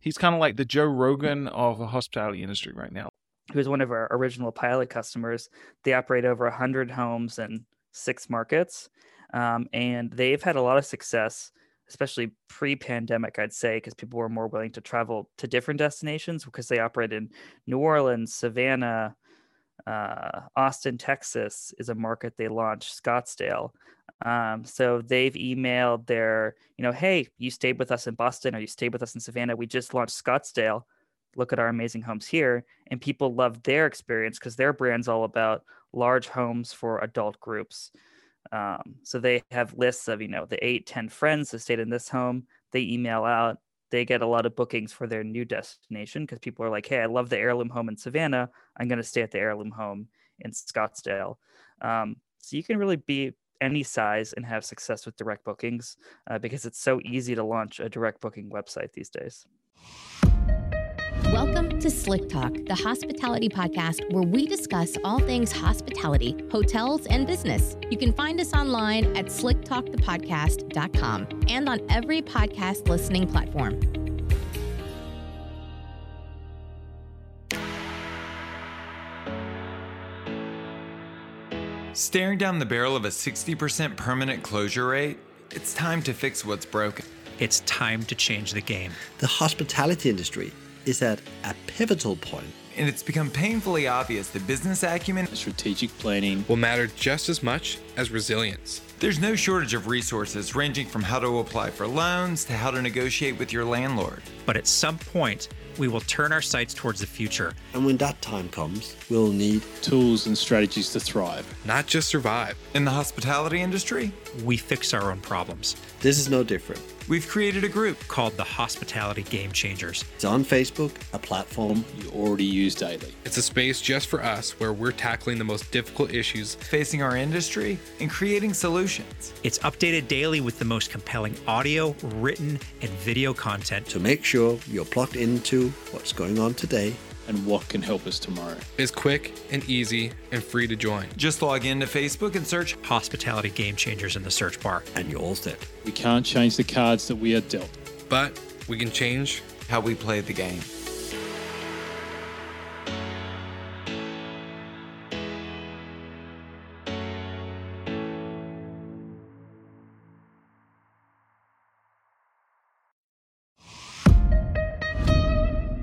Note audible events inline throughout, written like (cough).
He's kind of like the Joe Rogan of the hospitality industry right now. He was one of our original pilot customers. They operate over 100 homes in six markets, um, and they've had a lot of success, especially pre-pandemic, I'd say, because people were more willing to travel to different destinations because they operate in New Orleans, Savannah, uh, Austin, Texas is a market they launched, Scottsdale. Um, so they've emailed their, you know, hey, you stayed with us in Boston or you stayed with us in Savannah. We just launched Scottsdale. Look at our amazing homes here. And people love their experience because their brand's all about large homes for adult groups. Um, so they have lists of, you know, the eight, 10 friends that stayed in this home. They email out, they get a lot of bookings for their new destination because people are like, hey, I love the heirloom home in Savannah. I'm going to stay at the heirloom home in Scottsdale. Um, so you can really be any size and have success with direct bookings uh, because it's so easy to launch a direct booking website these days. Welcome to Slick Talk, the hospitality podcast where we discuss all things hospitality, hotels, and business. You can find us online at slicktalkthepodcast.com and on every podcast listening platform. Staring down the barrel of a 60% permanent closure rate, it's time to fix what's broken. It's time to change the game. The hospitality industry is at a pivotal point. And it's become painfully obvious that business acumen strategic planning will matter just as much as resilience. There's no shortage of resources ranging from how to apply for loans to how to negotiate with your landlord. But at some point, we will turn our sights towards the future. And when that time comes, we'll need tools and strategies to thrive, not just survive. In the hospitality industry, we fix our own problems. This is no different. We've created a group called the Hospitality Game Changers. It's on Facebook, a platform you already use daily. It's a space just for us where we're tackling the most difficult issues facing our industry and creating solutions. It's updated daily with the most compelling audio, written, and video content to make sure you're plugged into what's going on today and what can help us tomorrow. It's quick and easy and free to join. Just log into Facebook and search Hospitality Game Changers in the search bar. And you're all set. We can't change the cards that we are dealt, but we can change how we play the game.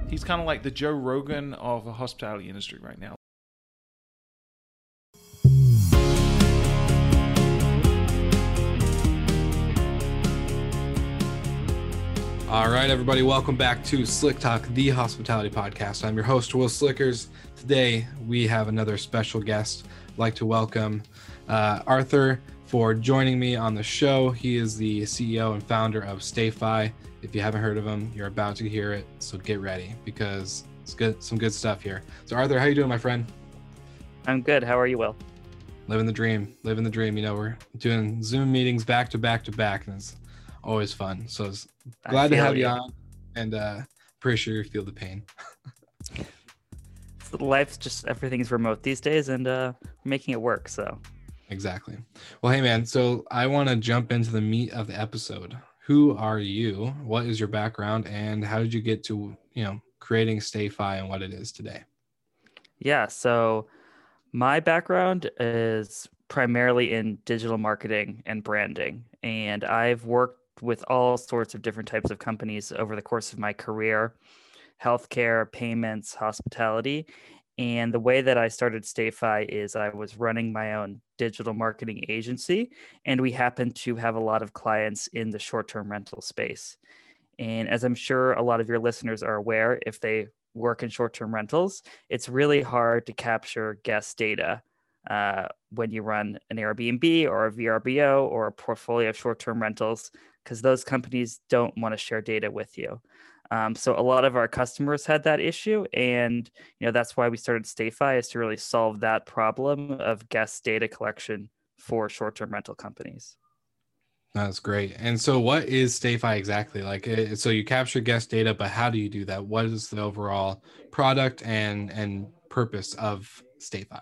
He's kind of like the Joe Rogan of the hospitality industry right now. All right, everybody, welcome back to Slick Talk, the hospitality podcast. I'm your host, Will Slickers. Today, we have another special guest. I'd like to welcome uh, Arthur for joining me on the show. He is the CEO and founder of StayFi. If you haven't heard of him, you're about to hear it. So get ready because it's good, some good stuff here. So Arthur, how you doing, my friend? I'm good. How are you, Will? Living the dream, living the dream. You know, we're doing Zoom meetings back to back to back, and it's always fun. So it's glad to have you, you on, and uh, pretty sure you feel the pain. (laughs) Life's just everything's remote these days, and uh, making it work. So exactly. Well, hey man, so I want to jump into the meat of the episode who are you? What is your background, and how did you get to you know creating StayFi and what it is today? Yeah, so my background is primarily in digital marketing and branding, and I've worked with all sorts of different types of companies over the course of my career healthcare, payments, hospitality. And the way that I started StayFi is I was running my own digital marketing agency, and we happened to have a lot of clients in the short term rental space. And as I'm sure a lot of your listeners are aware, if they work in short term rentals, it's really hard to capture guest data uh, when you run an Airbnb or a VRBO or a portfolio of short term rentals, because those companies don't want to share data with you. Um, so a lot of our customers had that issue, and you know that's why we started StayFi is to really solve that problem of guest data collection for short-term rental companies. That's great. And so, what is StayFi exactly? Like, eh, so you capture guest data, but how do you do that? What is the overall product and and purpose of StayFi?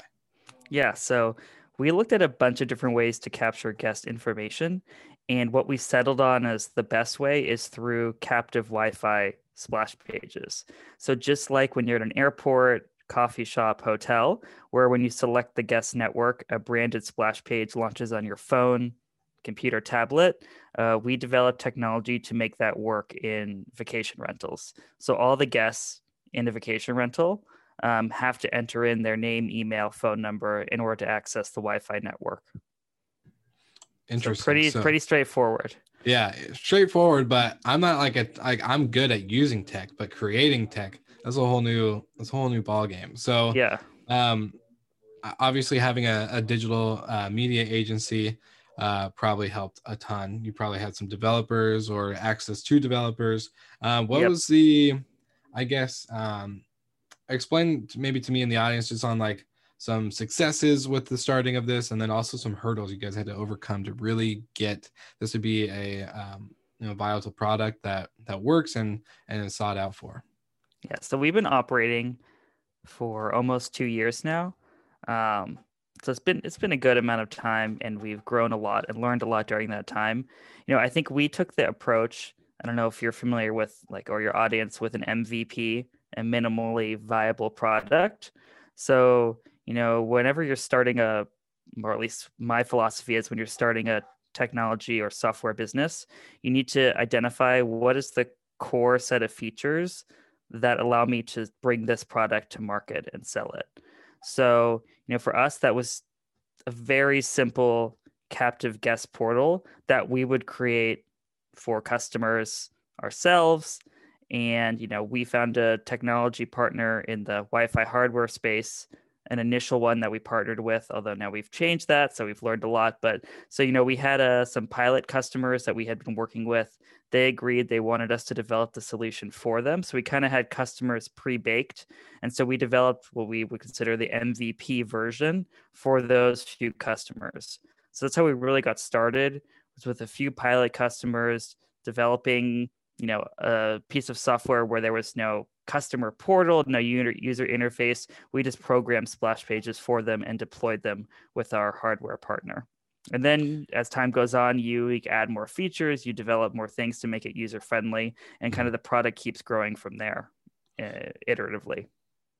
Yeah, so we looked at a bunch of different ways to capture guest information, and what we settled on as the best way is through captive Wi Fi splash pages. So just like when you're at an airport, coffee shop, hotel, where when you select the guest network, a branded splash page launches on your phone, computer, tablet. Uh, we developed technology to make that work in vacation rentals. So all the guests in a vacation rental um, have to enter in their name, email, phone number in order to access the Wi-Fi network. Interesting. So pretty So- pretty straightforward. Yeah, straightforward, but I'm not like a like I'm good at using tech, but creating tech that's a whole new that's a whole new ball game. So Yeah. um obviously having a, a digital uh, media agency uh, probably helped a ton. You probably had some developers or access to developers. Um, what Yep. was the, I guess, um, explain to- maybe to me in the audience just on like some successes with the starting of this, and then also some hurdles you guys had to overcome to really get this to be a um, you know viable product that that works and and is sought out for. Yeah, so we've been operating for almost two years now. Um, so it's been it's been a good amount of time, and we've grown a lot and learned a lot during that time. You know, I think we took the approach. I don't know if you're familiar with like or your audience with an MVP, a minimally viable product. So you know, whenever you're starting a, or at least my philosophy is when you're starting a technology or software business, you need to identify what is the core set of features that allow me to bring this product to market and sell it. So, you know, for us, that was a very simple captive guest portal that we would create for customers ourselves. And, you know, we found a technology partner in the Wi Fi hardware space, an initial one that we partnered with, although now we've changed that. So we've learned a lot. But so, you know, we had uh, some pilot customers that we had been working with they agreed they wanted us to develop the solution for them. So we kind of had customers pre baked. And so we developed what we would consider the MVP version for those few customers. So that's how we really got started was with a few pilot customers developing, you know, a piece of software where there was no customer portal, no user interface. We just programmed splash pages for them and deployed them with our hardware partner. And then as time goes on, you add more features, you develop more things to make it user friendly, and kind of the product keeps growing from there uh, iteratively.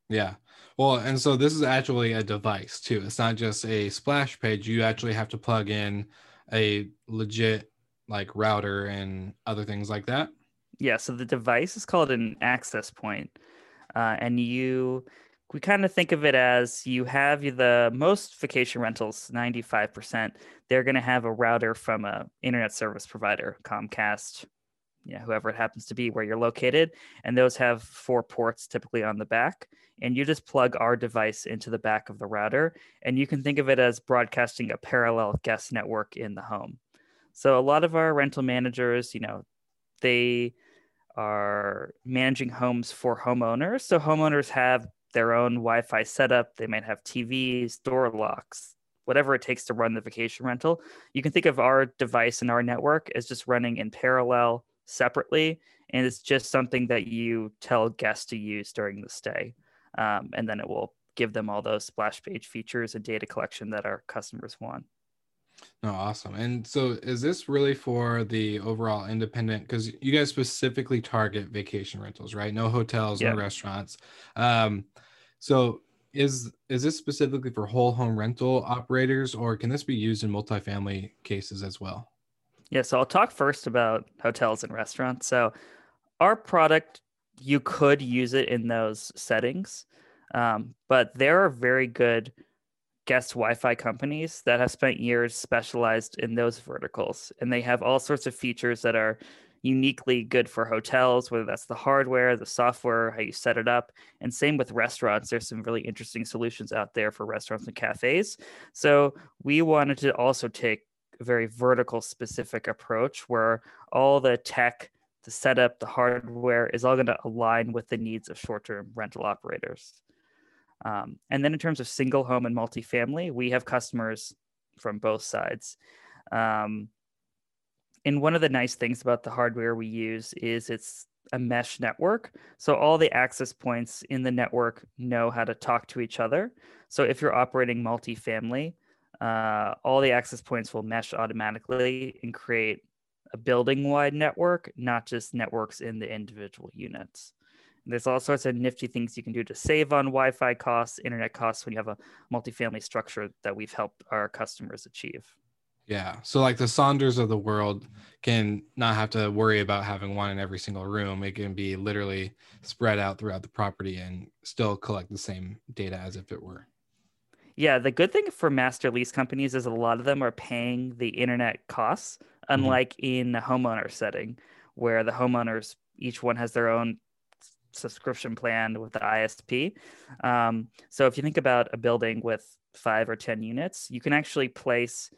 Yeah. Well, and so this is actually a device too. It's not just a splash page. You actually have to plug in a legit like router and other things like that. Yeah. So the device is called an access point, uh, and you we kind of think of it as you have the most vacation rentals 95% they're going to have a router from a internet service provider comcast know, whoever it happens to be where you're located and those have four ports typically on the back and you just plug our device into the back of the router and you can think of it as broadcasting a parallel guest network in the home so a lot of our rental managers you know they are managing homes for homeowners so homeowners have their own Wi-Fi setup. They might have TVs, door locks, whatever it takes to run the vacation rental. You can think of our device and our network as just running in parallel separately, and it's just something that you tell guests to use during the stay, um, and then it will give them all those splash page features and data collection that our customers want. No, awesome. And so is this really for the overall independent because you guys specifically target vacation rentals, right? No hotels, Yeah. no restaurants. Um, so is is this specifically for whole home rental operators or can this be used in multifamily cases as well? Yeah, so I'll talk first about hotels and restaurants. So, our product, you could use it in those settings, um, but there are very good guest Wi-Fi companies that have spent years specialized in those verticals, and they have all sorts of features that are uniquely good for hotels, whether that's the hardware, the software, how you set it up, and same with restaurants. There's some really interesting solutions out there for restaurants and cafes. So we wanted to also take a very vertical specific approach where all the tech, the setup, the hardware is all going to align with the needs of short-term rental operators. Um, and then in terms of single home and multifamily, we have customers from both sides. Um, and one of the nice things about the hardware we use is it's a mesh network. So all the access points in the network know how to talk to each other. So if you're operating multifamily, uh, all the access points will mesh automatically and create a building wide network, not just networks in the individual units. There's all sorts of nifty things you can do to save on Wi Fi costs, internet costs when you have a multifamily structure that we've helped our customers achieve. Yeah. So like the Sonders of the world can not have to worry about having one in every single room. It can be literally spread out throughout the property and still collect the same data as if it were. Yeah, the good thing for master lease companies is a lot of them are paying the internet costs, mm-hmm. unlike in a homeowner setting where the homeowners each one has their own subscription plan with the ISP. Um, so if you think about a building with five or 10 units, you can actually place,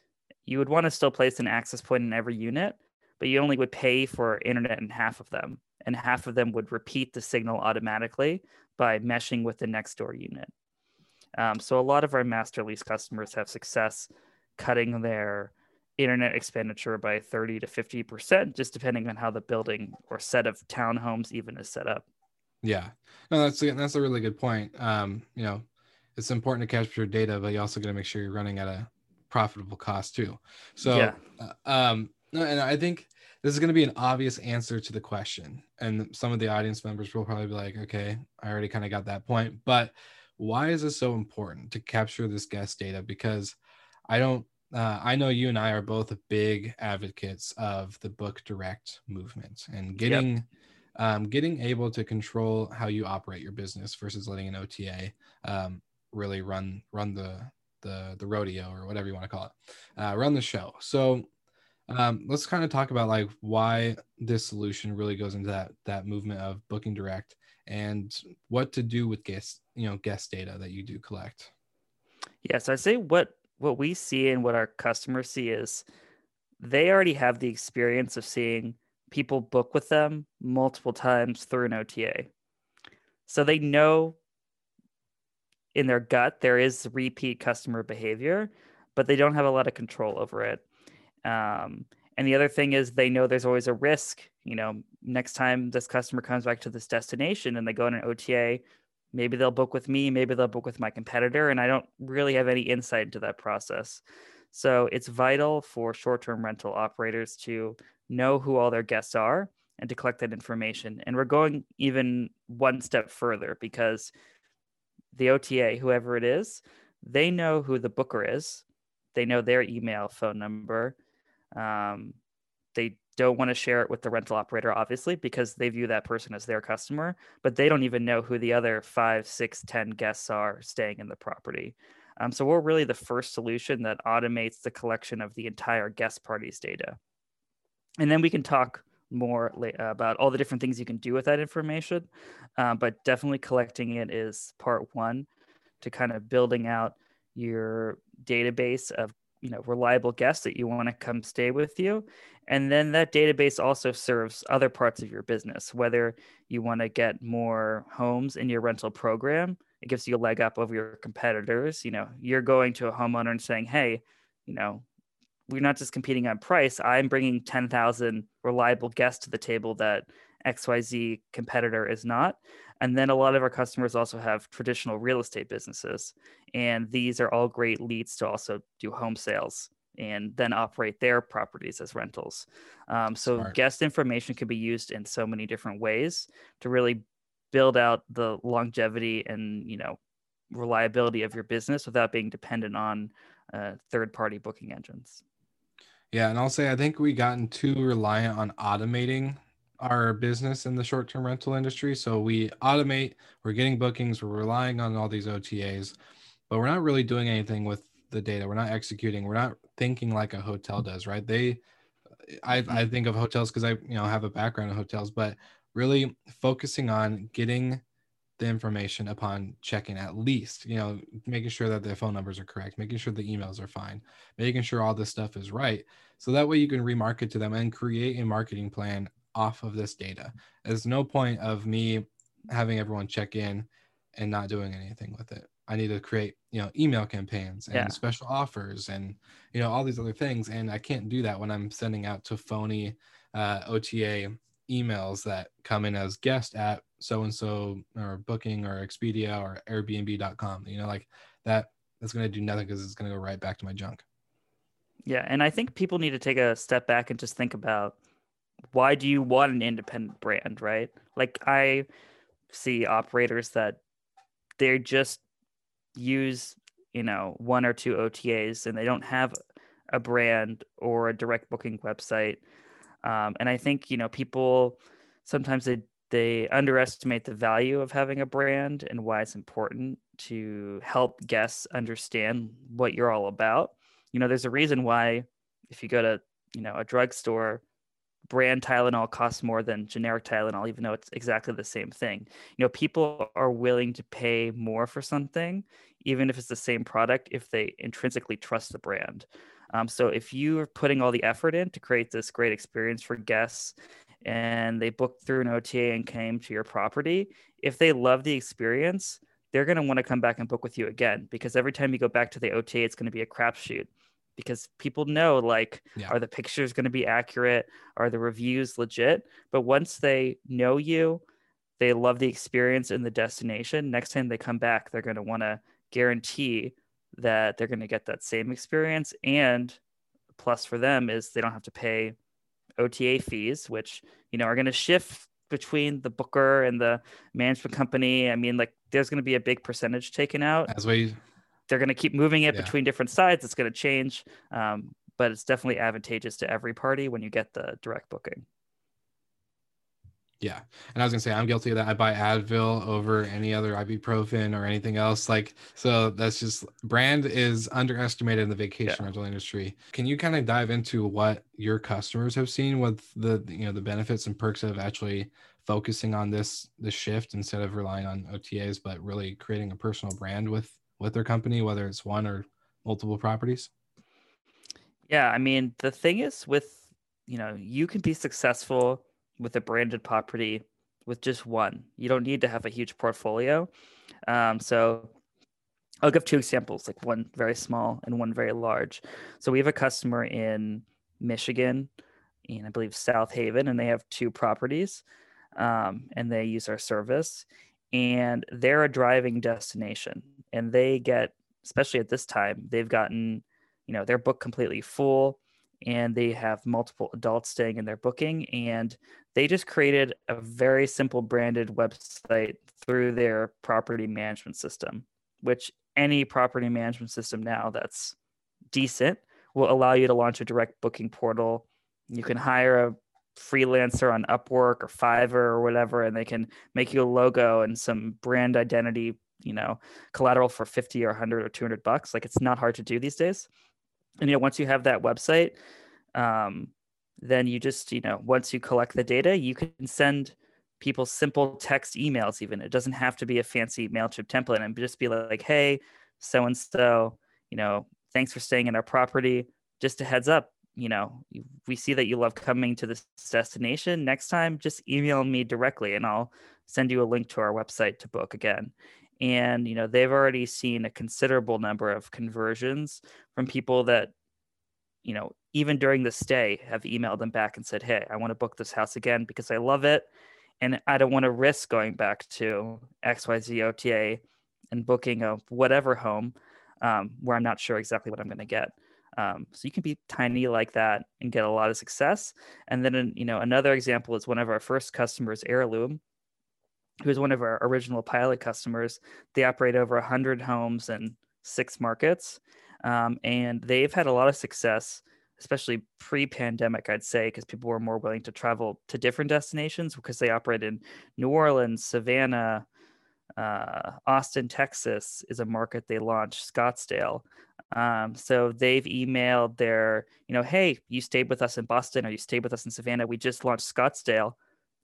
you would want to still place an access point in every unit, but you only would pay for internet in half of them. And half of them would repeat the signal automatically by meshing with the next door unit. Um, so a lot of our master lease customers have success cutting their internet expenditure by 30 to 50%, just depending on how the building or set of townhomes even is set up. Yeah, no, that's a, that's a really good point. Um, you know, it's important to capture data, but you also got to make sure you're running at a profitable cost too. So, Yeah. uh, um, no, and I think this is going to be an obvious answer to the question, and some of the audience members will probably be like, "Okay, I already kind of got that point," but why is this so important to capture this guest data? Because I don't. Uh, I know you and I are both big advocates of the book direct movement and getting um, getting able to control how you operate your business versus letting an OTA um, really run run the the the rodeo or whatever you want to call it, uh, run the show. So um, let's kind of talk about like why this solution really goes into that that movement of booking direct and what to do with guest you know guest data that you do collect. Yeah, so I'd say what what we see and what our customers see is they already have the experience of seeing people book with them multiple times through an OTA. So they know in their gut there is repeat customer behavior, but they don't have a lot of control over it. Um, and the other thing is they know there's always a risk. You know, next time this customer comes back to this destination and they go on an OTA, maybe they'll book with me, maybe they'll book with my competitor, and I don't really have any insight into that process. So it's vital for short-term rental operators to know who all their guests are and to collect that information. And we're going even one step further because the OTA, whoever it is, they know who the booker is. They know their email, phone number. Um, they don't want to share it with the rental operator, obviously, because they view that person as their customer, but they don't even know who the other five, six, ten guests are staying in the property. Um, so we're really the first solution that automates the collection of the entire guest party's data. And then we can talk more about all the different things you can do with that information. Uh, but definitely collecting it is part one to kind of building out your database of you know reliable guests that you want to come stay with you and then that database also serves other parts of your business whether you want to get more homes in your rental program it gives you a leg up over your competitors you know you're going to a homeowner and saying hey you know we're not just competing on price i'm bringing 10,000 reliable guests to the table that xyz competitor is not and then a lot of our customers also have traditional real estate businesses. And these are all great leads to also do home sales and then operate their properties as rentals. Um, so Smart. guest information can be used in so many different ways to really build out the longevity and, you know, reliability of your business without being dependent on uh, third party booking engines. Yeah, and I'll say I think we gotten too reliant on automating our business in the short-term rental industry. So we automate, we're getting bookings, we're relying on all these OTAs, but we're not really doing anything with the data. We're not executing. We're not thinking like a hotel does, right? They I, I mm-hmm. think of hotels because I you know have a background in hotels, but really focusing on getting the information upon checking at least, you know, making sure that their phone numbers are correct, making sure the emails are fine, making sure all this stuff is right. So that way you can remarket to them and create a marketing plan off of this data. There's no point of me having everyone check in and not doing anything with it. I need to create, you know, email campaigns and Yeah. special offers and, you know, all these other things. And I can't do that when I'm sending out to phony uh, OTA emails that come in as guest at so and so or booking or Expedia or Airbnb.com. You know, like that, that's going to do nothing because it's going to go right back to my junk. Yeah, and I think people need to take a step back and just think about why do you want an independent brand, right? Like I see operators that they just use, you know, one or two OTAs and they don't have a brand or a direct booking website. Um, and I think, you know, people sometimes they they underestimate the value of having a brand and why it's important to help guests understand what you're all about. You know, there's a reason why if you go to, you know, a drugstore, brand Tylenol costs more than generic Tylenol, even though it's exactly the same thing. You know, people are willing to pay more for something, even if it's the same product, if they intrinsically trust the brand. Um, so if you are putting all the effort in to create this great experience for guests and they booked through an OTA and came to your property, if they love the experience, they're going to want to come back and book with you again because every time you go back to the OTA, it's going to be a crapshoot because people know like Yeah. are the pictures going to be accurate are the reviews legit but once they know you they love the experience and the destination next time they come back they're going to want to guarantee that they're going to get that same experience and plus for them is they don't have to pay ota fees which you know are going to shift between the booker and the management company i mean like there's going to be a big percentage taken out As we they're going to keep moving it Yeah. between different sides. It's going to change, um, but it's definitely advantageous to every party when you get the direct booking. Yeah. And I was gonna say I'm guilty of that. I buy Advil over any other ibuprofen or anything else. Like so that's just brand is underestimated in the vacation Yeah. rental industry. Can you kind of dive into what your customers have seen with the you know the benefits and perks of actually focusing on this this shift instead of relying on OTAs, but really creating a personal brand with with their company, whether it's one or multiple properties? Yeah, I mean, the thing is with, you know, you can be successful with a branded property with just one. You don't need to have a huge portfolio. Um, so I'll give two examples, like one very small and one very large. So we have a customer in Michigan, in I believe South Haven, and they have two properties, um, and they use our service. And they're a driving destination, and they get, especially at this time, they've gotten, you know, their book completely full, and they have multiple adults staying in their booking, and they just created a very simple branded website through their property management system, which any property management system now that's decent will allow you to launch a direct booking portal. You can hire a freelancer on Upwork or Fiverr or whatever, and they can make you a logo and some brand identity, you know, collateral for 50 or 100 or 200 bucks. Like it's not hard to do these days. And, you know, once you have that website, um, then you just, you know, once you collect the data, you can send people simple text emails, even. It doesn't have to be a fancy MailChimp template and just be like, hey, so and so, you know, thanks for staying in our property. Just a heads up, you know, we see that you love coming to this destination. Next time, just email me directly and I'll send you a link to our website to book again. And, you know, they've already seen a considerable number of conversions from people that, you know, even during the stay have emailed them back and said, Hey, I want to book this house again because I love it. And I don't want to risk going back to XYZ OTA and booking a whatever home um, where I'm not sure exactly what I'm going to get. Um, so you can be tiny like that and get a lot of success. And then, you know, another example is one of our first customers, Heirloom, who is one of our original pilot customers. They operate over 100 homes in six markets. Um, and they've had a lot of success, especially pre pandemic, I'd say, because people were more willing to travel to different destinations because they operate in New Orleans, Savannah, uh, Austin, Texas is a market they launched, Scottsdale. Um, so they've emailed their, you know, hey, you stayed with us in Boston or you stayed with us in Savannah. We just launched Scottsdale.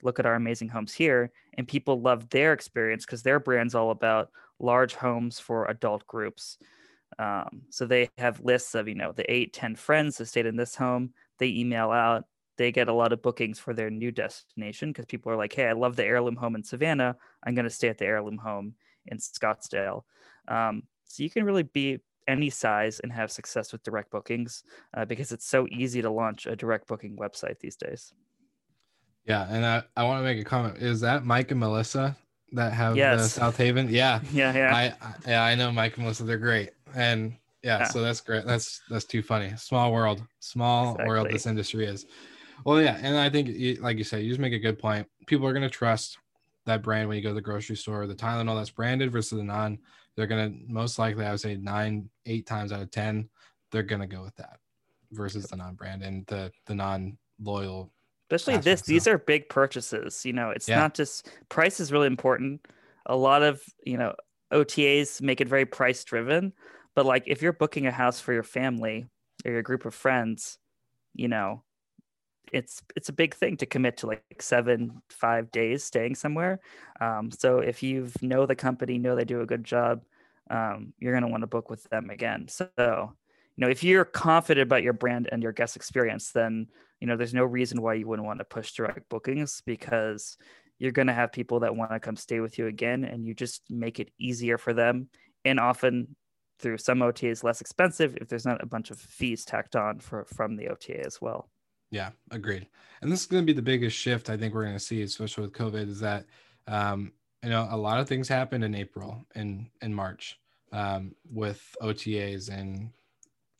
Look at our amazing homes here. And people love their experience because their brand's all about large homes for adult groups. Um, so they have lists of, you know, the eight, 10 friends that stayed in this home. They email out, they get a lot of bookings for their new destination because people are like, hey, I love the heirloom home in Savannah. I'm going to stay at the heirloom home in Scottsdale. Um, so you can really be any size and have success with direct bookings uh, because it's so easy to launch a direct booking website these days. Yeah, and I, I want to make a comment. Is that Mike and Melissa that have the Yes. South Haven? Yeah. (laughs) Yeah, yeah. I, I yeah, I know Mike and Melissa. They're great, and Yeah, Yeah. so that's great. That's that's too funny. Small world, small world. This industry is. Well, yeah, and I think, you- like you said, you just make a good point. People are going to trust that brand when you go to the grocery store. The Tylenol that's branded versus the non, they're going to most likely, I would say, nine, eight times out of ten, they're going to go with that versus the non-brand and the the non-loyal. Especially this right, these are big purchases you know it's Yeah. not just price is really important. A lot of you know otas make it very price driven but like if you're booking a house for your family or your group of friends you know it's it's a big thing to commit to like seven five days staying somewhere. Um, so if you know the company know they do a good job um, you're going to want to book with them again. So you know if you're confident about your brand and your guest experience then you know there's no reason why you wouldn't want to push direct bookings because you're going to have people that want to come stay with you again and you just make it easier for them and often through some OTAs less expensive if there's not a bunch of fees tacked on for from the OTA as well. Yeah, agreed. And this is going to be the biggest shift I think we're going to see, especially with COVID, is that um, you know a lot of things happened in April and in March um, with OTAs and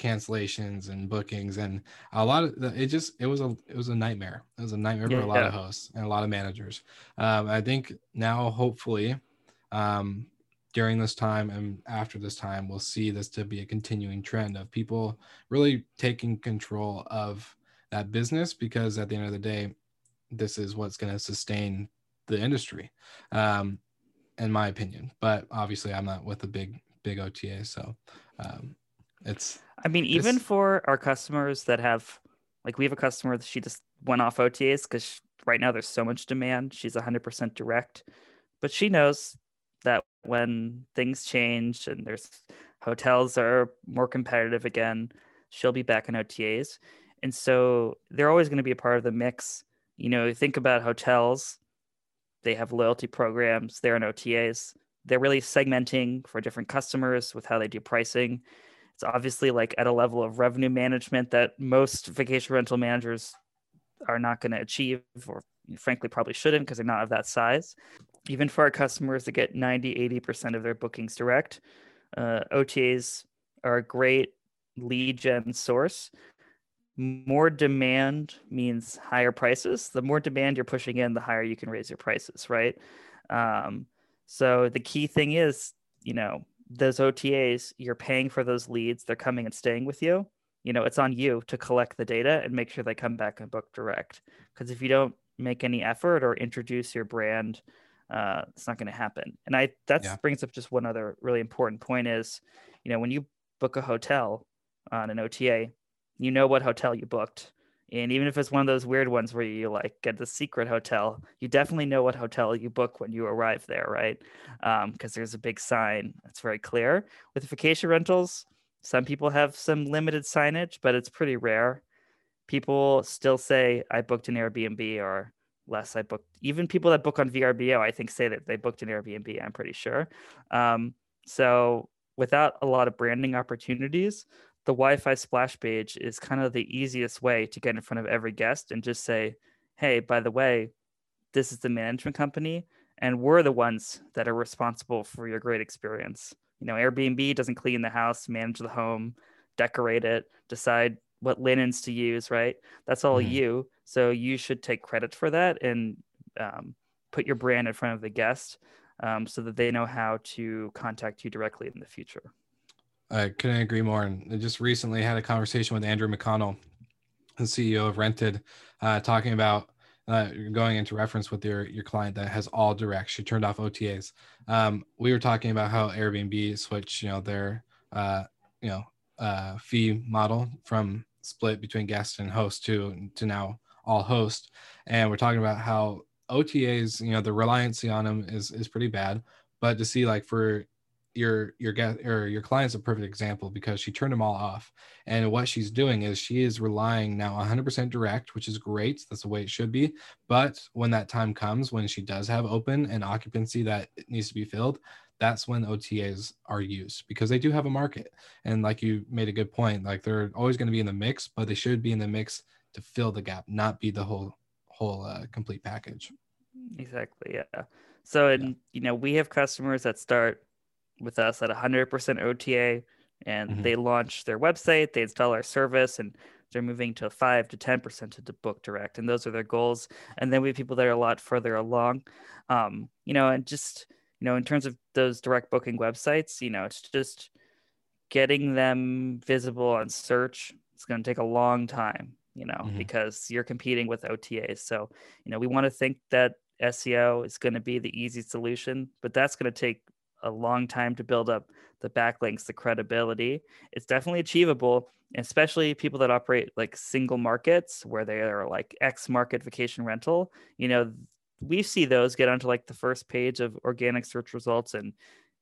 cancellations and bookings and a lot of the, it just it was a it was a nightmare. It was a nightmare for a lot of hosts and a lot of managers. Um, i think now hopefully um, during this time and after this time we'll see this to be a continuing trend of people really taking control of that business because at the end of the day this is what's going to sustain the industry um, in my opinion. But obviously i'm not with a big big ota so um, it's I mean, even This- for our customers that have, like, we have a customer that she just went off OTAs because right now there's so much demand. She's 100% direct, but she knows that when things change and there's hotels are more competitive again, she'll be back in OTAs. And so they're always going to be a part of the mix. You know, think about hotels, they have loyalty programs, they're in OTAs. They're really segmenting for different customers with how they do pricing it's obviously like at a level of revenue management that most vacation rental managers are not going to achieve or frankly probably shouldn't because they're not of that size. Even for our customers that get 90 80% of their bookings direct uh, otas are a great lead gen source. More demand means higher prices. The more demand you're pushing in the higher you can raise your prices right? Um, so the key thing is you know those OTAs, you're paying for those leads. They're coming and staying with you. You know, it's on you to collect the data and make sure they come back and book direct. Because if you don't make any effort or introduce your brand, uh, it's not going to happen. And I that Yeah. brings up just one other really important point is, you know, when you book a hotel on an OTA, you know what hotel you booked. And even if it's one of those weird ones where you like get the secret hotel, you definitely know what hotel you book when you arrive there, right? because there's a big sign that's very clear. With vacation rentals, some people have some limited signage, but it's pretty rare. People still say, I booked an Airbnb or less. I booked, even people that book on VRBO, I think say that they booked an Airbnb, I'm pretty sure. Um, so without a lot of branding opportunities, the Wi Fi splash page is kind of the easiest way to get in front of every guest and just say, hey, by the way, this is the management company and we're the ones that are responsible for your great experience. You know, Airbnb doesn't clean the house, manage the home, decorate it, decide what linens to use, right? That's all Mhm. you. So you should take credit for that and um, put your brand in front of the guest um, so that they know how to contact you directly in the future. I couldn't agree more. And I just recently had a conversation with Andrew McConnell, the CEO of Rented, uh, talking about uh, going into reference with your your client that has all direct. She turned off OTAs. Um, we were talking about how Airbnb switched, you know, their uh, you know uh, fee model from split between guest and host to to now all host, and we're talking about how OTAs, you know, the reliance on them is is pretty bad. But to see like for your your guest or your client's a perfect example because she turned them all off. And what she's doing is she is relying now 100% direct which is great. That's the way it should be. But when that time comes when she does have open and occupancy that needs to be filled that's when otas are used because they do have a market. And like you made a good point like they're always going to be in the mix but they should be in the mix to fill the gap not be the whole whole uh, complete package. Exactly. Yeah. So, and you know, we have customers that start with us at 100% OTA and Mhm. they launch their website, they install our service, and they're moving to five to ten percent to d- book direct, and those are their goals. And then we have people that are a lot further along, um, you know, and just you know, in terms of those direct booking websites, you know, it's just getting them visible on search. It's going to take a long time, you know, Mhm. because you're competing with OTAs. So, you know, we want to think that SEO is going to be the easy solution, but that's going to take a long time to build up the backlinks, the credibility. It's definitely achievable, especially people that operate like single markets where they are like X market vacation rental. You know, we see those get onto like the first page of organic search results and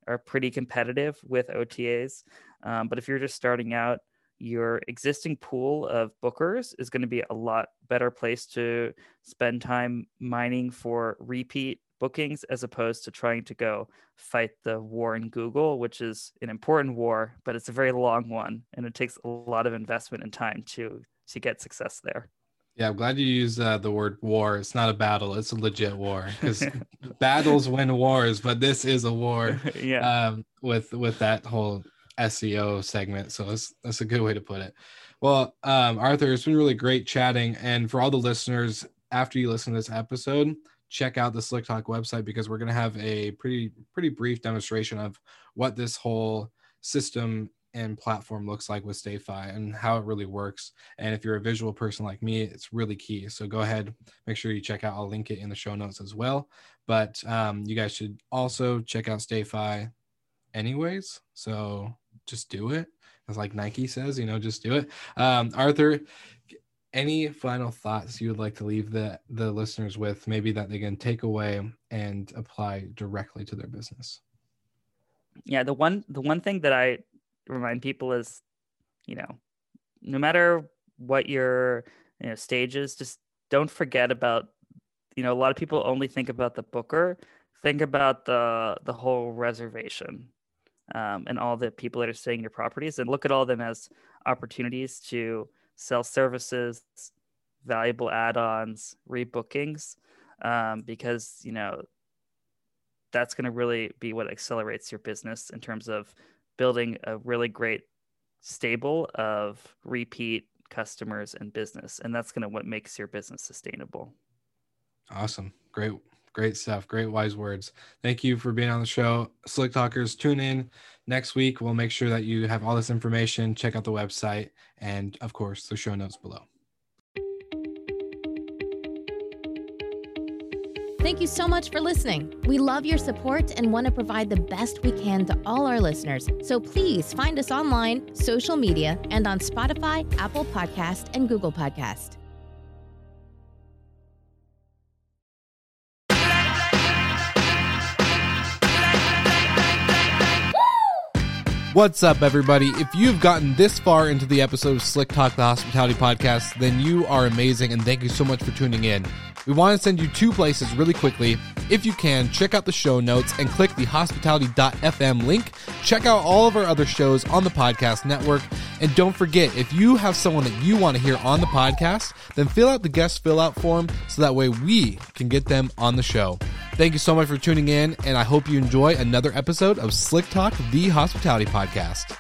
are pretty competitive with OTAs. Um, but if you're just starting out, your existing pool of bookers is going to be a lot better place to spend time mining for repeat bookings as opposed to trying to go fight the war in Google, which is an important war, but it's a very long one and it takes a lot of investment and time to to get success there. Yeah, I'm glad you used uh, the word war. It's not a battle; it's a legit war because (laughs) battles win wars, but this is a war. (laughs) yeah. um, with with that whole SEO segment. So that's that's a good way to put it. Well, um, Arthur, it's been really great chatting, and for all the listeners, after you listen to this episode, check out the Slick Talk website because we're gonna have a pretty pretty brief demonstration of what this whole system and platform looks like with StayFi and how it really works. And if you're a visual person like me, it's really key. So go ahead, make sure you check out. I'll link it in the show notes as well. But um, you guys should also check out StayFi anyways. So just do it. As like Nike says, you know, just do it. Um, Arthur, any final thoughts you would like to leave the the listeners with, maybe that they can take away and apply directly to their business? yeah the one the one thing that i remind people is you know no matter what your you know stage is just don't forget about you know a lot of people only think about the booker think about the the whole reservation um, and all the people that are staying in your properties and look at all of them as opportunities to sell services valuable add-ons rebookings um, because you know that's going to really be what accelerates your business in terms of building a really great stable of repeat customers and business and that's going to what makes your business sustainable Awesome. Great, great stuff. Great wise words. Thank you for being on the show. Slick Talkers, tune in next week. We'll make sure that you have all this information. Check out the website and, of course, the show notes below. Thank you so much for listening. We love your support and want to provide the best we can to all our listeners. So please find us online, social media, and on Spotify, Apple Podcast, and Google Podcast. What's up, everybody? If you've gotten this far into the episode of Slick Talk, the Hospitality Podcast, then you are amazing, and thank you so much for tuning in. We want to send you two places really quickly. If you can, check out the show notes and click the hospitality.fm link. Check out all of our other shows on the podcast network. And don't forget, if you have someone that you want to hear on the podcast, then fill out the guest fill out form so that way we can get them on the show. Thank you so much for tuning in, and I hope you enjoy another episode of Slick Talk, the Hospitality Podcast.